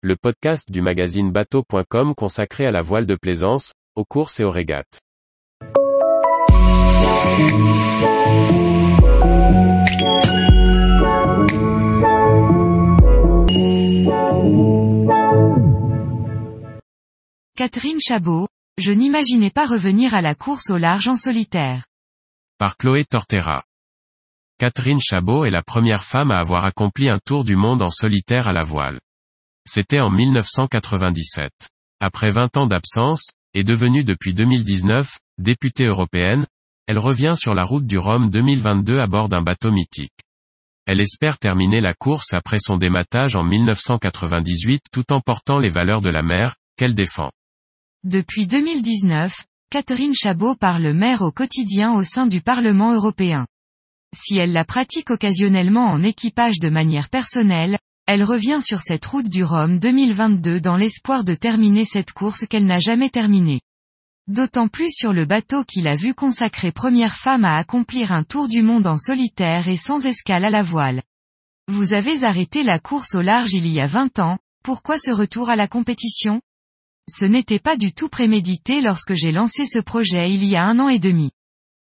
le podcast du magazine bateau.com consacré à la voile de plaisance, aux courses et aux régates. Catherine Chabot, je n'imaginais pas revenir à la course au large en solitaire. Par Chloé Tortera. Catherine Chabot est la première femme à avoir accompli un tour du monde en solitaire à la voile. C'était en 1997. Après 20 ans d'absence, et devenue depuis 2019, députée européenne, elle revient sur la route du Rhum 2022 à bord d'un bateau mythique. Elle espère terminer la course après son dématage en 1998 tout en portant les valeurs de la mer, qu'elle défend. Depuis 2019, Catherine Chabot parle mer au quotidien au sein du Parlement européen. Si elle la pratique occasionnellement en équipage de manière personnelle, elle revient sur cette route du Rhum 2022 dans l'espoir de terminer cette course qu'elle n'a jamais terminée. D'autant plus sur le bateau qu'il a vu consacrer première femme à accomplir un tour du monde en solitaire et sans escale à la voile. Vous avez arrêté la course au large il y a 20 ans, pourquoi ce retour à la compétition? Ce n'était pas du tout prémédité lorsque j'ai lancé ce projet il y a un an et demi.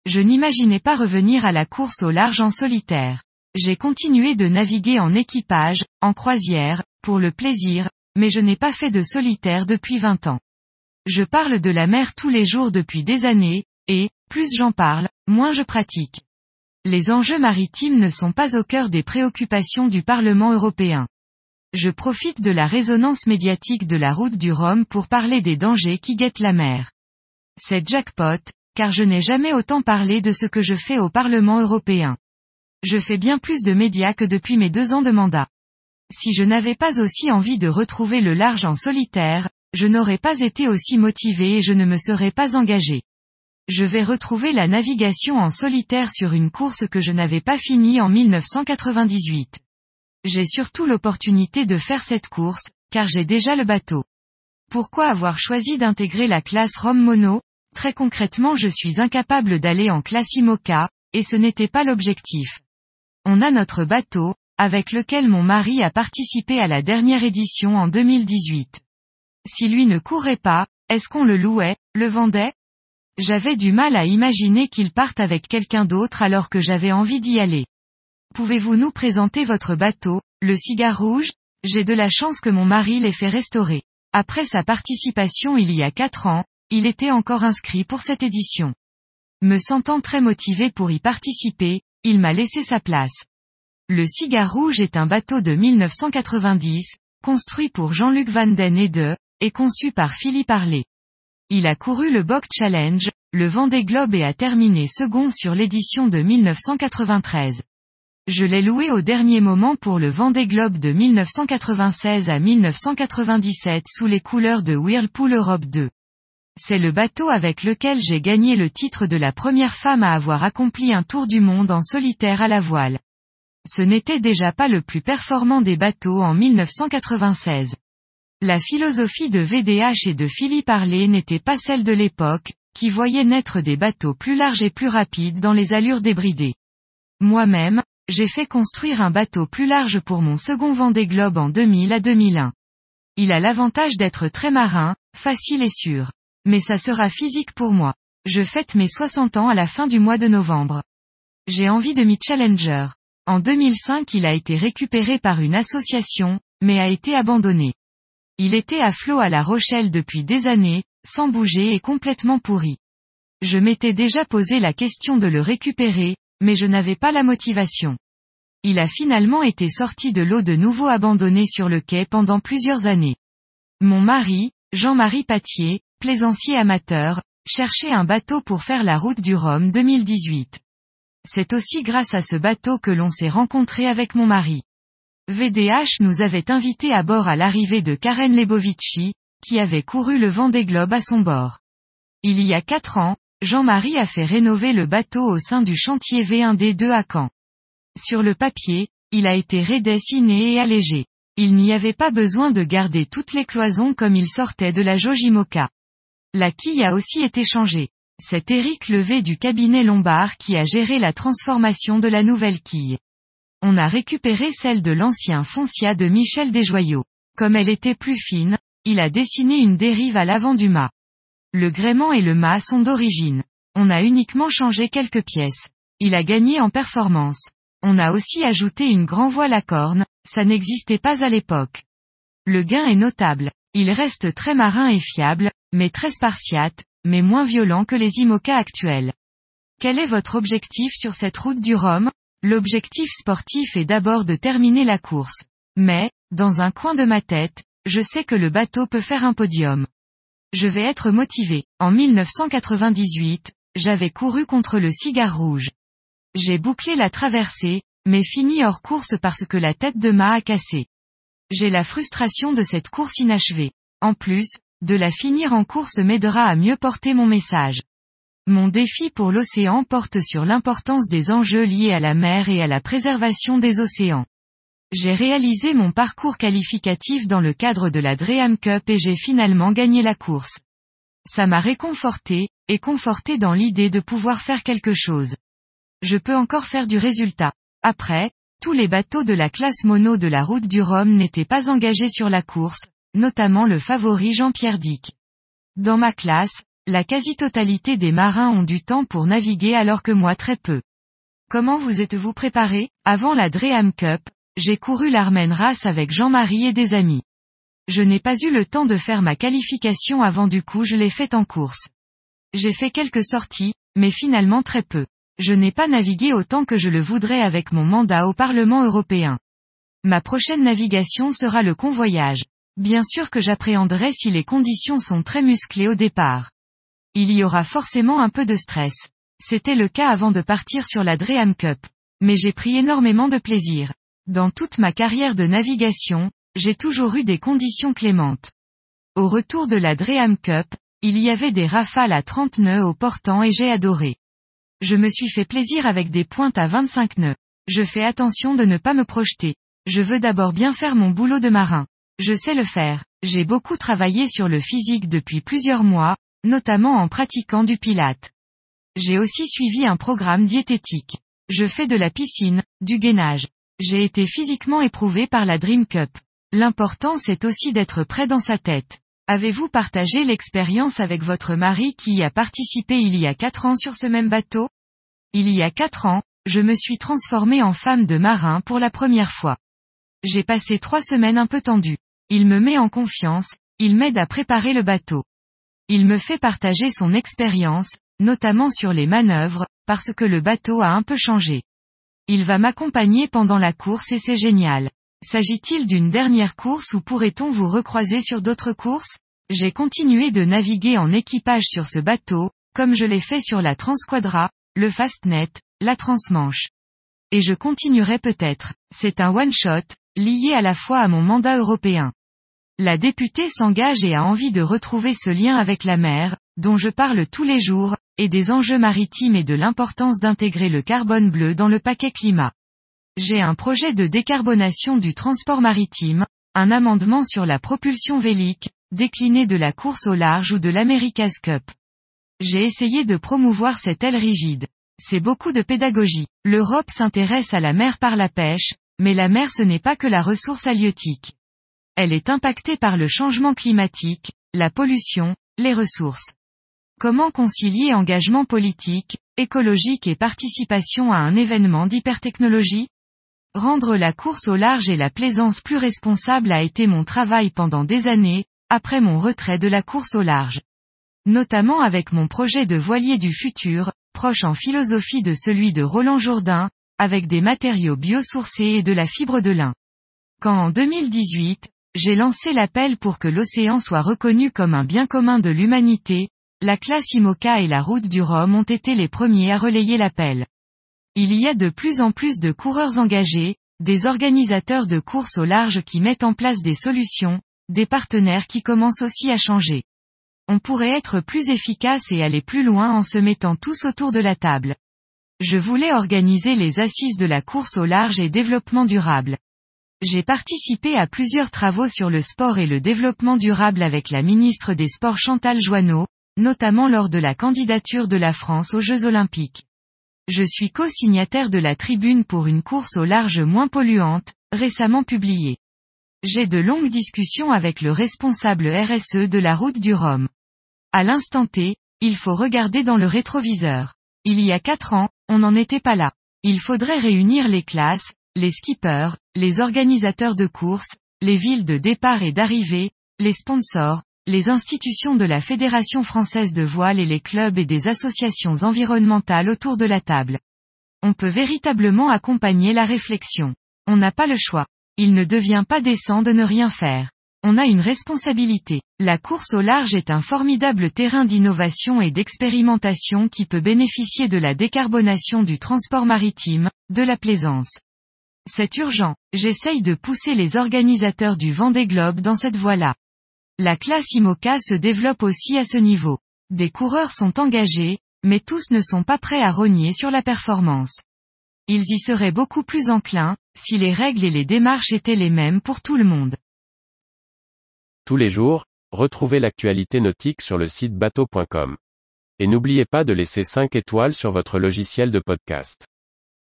Je n'imaginais pas revenir à la course au large en solitaire. J'ai continué de naviguer en équipage, en croisière, pour le plaisir, mais je n'ai pas fait de solitaire depuis 20 ans. Je parle de la mer tous les jours depuis des années, et, plus j'en parle, moins je pratique. Les enjeux maritimes ne sont pas au cœur des préoccupations du Parlement européen. Je profite de la résonance médiatique de la route du Rhum pour parler des dangers qui guettent la mer. C'est jackpot, car je n'ai jamais autant parlé de ce que je fais au Parlement européen. Je fais bien plus de médias que depuis mes deux ans de mandat. Si je n'avais pas aussi envie de retrouver le large en solitaire, je n'aurais pas été aussi motivé et je ne me serais pas engagé. Je vais retrouver la navigation en solitaire sur une course que je n'avais pas finie en 1998. J'ai surtout l'opportunité de faire cette course, car j'ai déjà le bateau. Pourquoi avoir choisi d'intégrer la classe Rome Mono? Très concrètement je suis incapable d'aller en classe IMOCA, et ce n'était pas l'objectif. On a notre bateau, avec lequel mon mari a participé à la dernière édition en 2018. Si lui ne courait pas, est-ce qu'on le louait, le vendait? J'avais du mal à imaginer qu'il parte avec quelqu'un d'autre alors que j'avais envie d'y aller. Pouvez-vous nous présenter votre bateau, le cigare rouge? J'ai de la chance que mon mari l'ait fait restaurer. Après sa participation il y a quatre ans, il était encore inscrit pour cette édition. Me sentant très motivé pour y participer, il m'a laissé sa place. Le Cigare Rouge est un bateau de 1990, construit pour Jean-Luc Van Den Ede, et conçu par Philippe Harley. Il a couru le Bock Challenge, le Vendée Globe et a terminé second sur l'édition de 1993. Je l'ai loué au dernier moment pour le Vendée Globe de 1996 à 1997 sous les couleurs de Whirlpool Europe 2. C'est le bateau avec lequel j'ai gagné le titre de la première femme à avoir accompli un tour du monde en solitaire à la voile. Ce n'était déjà pas le plus performant des bateaux en 1996. La philosophie de VDH et de Philippe Harley n'était pas celle de l'époque, qui voyait naître des bateaux plus larges et plus rapides dans les allures débridées. Moi-même, j'ai fait construire un bateau plus large pour mon second Vendée Globe en 2000 à 2001. Il a l'avantage d'être très marin, facile et sûr. Mais ça sera physique pour moi. Je fête mes 60 ans à la fin du mois de novembre. J'ai envie de m'y challenger. En 2005 il a été récupéré par une association, mais a été abandonné. Il était à flot à La Rochelle depuis des années, sans bouger et complètement pourri. Je m'étais déjà posé la question de le récupérer, mais je n'avais pas la motivation. Il a finalement été sorti de l'eau de nouveau abandonné sur le quai pendant plusieurs années. Mon mari, Jean-Marie Patier, plaisancier amateur, cherchait un bateau pour faire la route du Rhum 2018. C'est aussi grâce à ce bateau que l'on s'est rencontré avec mon mari. VDH nous avait invités à bord à l'arrivée de Karen Lebovici, qui avait couru le vent des globes à son bord. Il y a quatre ans, Jean-Marie a fait rénover le bateau au sein du chantier V1D2 à Caen. Sur le papier, il a été redessiné et allégé. Il n'y avait pas besoin de garder toutes les cloisons comme il sortait de la Jojimoka. La quille a aussi été changée. C'est Eric Levé du cabinet Lombard qui a géré la transformation de la nouvelle quille. On a récupéré celle de l'ancien Foncia de Michel Desjoyaux. Comme elle était plus fine, il a dessiné une dérive à l'avant du mât. Le gréement et le mât sont d'origine. On a uniquement changé quelques pièces. Il a gagné en performance. On a aussi ajouté une grand voile à corne, ça n'existait pas à l'époque. Le gain est notable. Il reste très marin et fiable, mais très spartiate, mais moins violent que les IMOCA actuels. Quel est votre objectif sur cette route du Rhum? L'objectif sportif est d'abord de terminer la course. Mais, dans un coin de ma tête, je sais que le bateau peut faire un podium. Je vais être motivé. En 1998, j'avais couru contre le cigare rouge. J'ai bouclé la traversée, mais fini hors course parce que la tête de mât a cassé. J'ai la frustration de cette course inachevée. En plus, de la finir en course m'aidera à mieux porter mon message. Mon défi pour l'océan porte sur l'importance des enjeux liés à la mer et à la préservation des océans. J'ai réalisé mon parcours qualificatif dans le cadre de la Dream Cup et j'ai finalement gagné la course. Ça m'a réconforté, et conforté dans l'idée de pouvoir faire quelque chose. Je peux encore faire du résultat. Après, tous les bateaux de la classe mono de la route du Rhum n'étaient pas engagés sur la course, notamment le favori Jean-Pierre Dick. Dans ma classe, la quasi-totalité des marins ont du temps pour naviguer alors que moi très peu. Comment vous êtes-vous préparé Avant la Dream Cup, j'ai couru l'Armen Race avec Jean-Marie et des amis. Je n'ai pas eu le temps de faire ma qualification avant du coup je l'ai faite en course. J'ai fait quelques sorties, mais finalement très peu. Je n'ai pas navigué autant que je le voudrais avec mon mandat au Parlement européen. Ma prochaine navigation sera le convoyage. Bien sûr que j'appréhenderai si les conditions sont très musclées au départ. Il y aura forcément un peu de stress. C'était le cas avant de partir sur la Dream Cup. Mais j'ai pris énormément de plaisir. Dans toute ma carrière de navigation, j'ai toujours eu des conditions clémentes. Au retour de la Dream Cup, il y avait des rafales à 30 nœuds au portant et j'ai adoré. Je me suis fait plaisir avec des pointes à 25 nœuds. Je fais attention de ne pas me projeter. Je veux d'abord bien faire mon boulot de marin. Je sais le faire. J'ai beaucoup travaillé sur le physique depuis plusieurs mois, notamment en pratiquant du pilate. J'ai aussi suivi un programme diététique. Je fais de la piscine, du gainage. J'ai été physiquement éprouvé par la Dream Cup. L'important c'est aussi d'être prêt dans sa tête. Avez-vous partagé l'expérience avec votre mari qui y a participé il y a quatre ans sur ce même bateau? Il y a quatre ans, je me suis transformée en femme de marin pour la première fois. J'ai passé trois semaines un peu tendues. Il me met en confiance, il m'aide à préparer le bateau. Il me fait partager son expérience, notamment sur les manœuvres, parce que le bateau a un peu changé. Il va m'accompagner pendant la course et c'est génial. S'agit-il d'une dernière course ou pourrait-on vous recroiser sur d'autres courses? J'ai continué de naviguer en équipage sur ce bateau, comme je l'ai fait sur la Transquadra, le Fastnet, la Transmanche. Et je continuerai peut-être. C'est un one-shot, lié à la fois à mon mandat européen. La députée s'engage et a envie de retrouver ce lien avec la mer, dont je parle tous les jours, et des enjeux maritimes et de l'importance d'intégrer le carbone bleu dans le paquet climat. J'ai un projet de décarbonation du transport maritime, un amendement sur la propulsion vélique, décliné de la course au large ou de l'America's Cup. J'ai essayé de promouvoir cette aile rigide. C'est beaucoup de pédagogie. L'Europe s'intéresse à la mer par la pêche, mais la mer ce n'est pas que la ressource halieutique. Elle est impactée par le changement climatique, la pollution, les ressources. Comment concilier engagement politique, écologique et participation à un événement d'hypertechnologie? Rendre la course au large et la plaisance plus responsable a été mon travail pendant des années, après mon retrait de la course au large. Notamment avec mon projet de voilier du futur, proche en philosophie de celui de Roland Jourdain, avec des matériaux biosourcés et de la fibre de lin. Quand en 2018, j'ai lancé l'appel pour que l'océan soit reconnu comme un bien commun de l'humanité, la classe IMOCA et la route du Rhum ont été les premiers à relayer l'appel. Il y a de plus en plus de coureurs engagés, des organisateurs de courses au large qui mettent en place des solutions, des partenaires qui commencent aussi à changer. On pourrait être plus efficace et aller plus loin en se mettant tous autour de la table. Je voulais organiser les assises de la course au large et développement durable. J'ai participé à plusieurs travaux sur le sport et le développement durable avec la ministre des Sports Chantal Joanneau, notamment lors de la candidature de la France aux Jeux Olympiques. Je suis co-signataire de la tribune pour une course au large moins polluante, récemment publiée. j'ai de longues discussions avec le responsable RSE de la route du Rhum. À l'instant T, il faut regarder dans le rétroviseur. Il y a quatre ans, on n'en était pas là. Il faudrait réunir les classes, les skippers, les organisateurs de courses, les villes de départ et d'arrivée, les sponsors, les institutions de la Fédération française de voile et les clubs et des associations environnementales autour de la table. On peut véritablement accompagner la réflexion. On n'a pas le choix. Il ne devient pas décent de ne rien faire. On a une responsabilité. La course au large est un formidable terrain d'innovation et d'expérimentation qui peut bénéficier de la décarbonation du transport maritime, de la plaisance. C'est urgent. J'essaye de pousser les organisateurs du Vendée Globe dans cette voie-là. La classe IMOCA se développe aussi à ce niveau. Des coureurs sont engagés, mais tous ne sont pas prêts à rogner sur la performance. Ils y seraient beaucoup plus enclins, si les règles et les démarches étaient les mêmes pour tout le monde. Tous les jours, retrouvez l'actualité nautique sur le site bateau.com. Et n'oubliez pas de laisser 5 étoiles sur votre logiciel de podcast.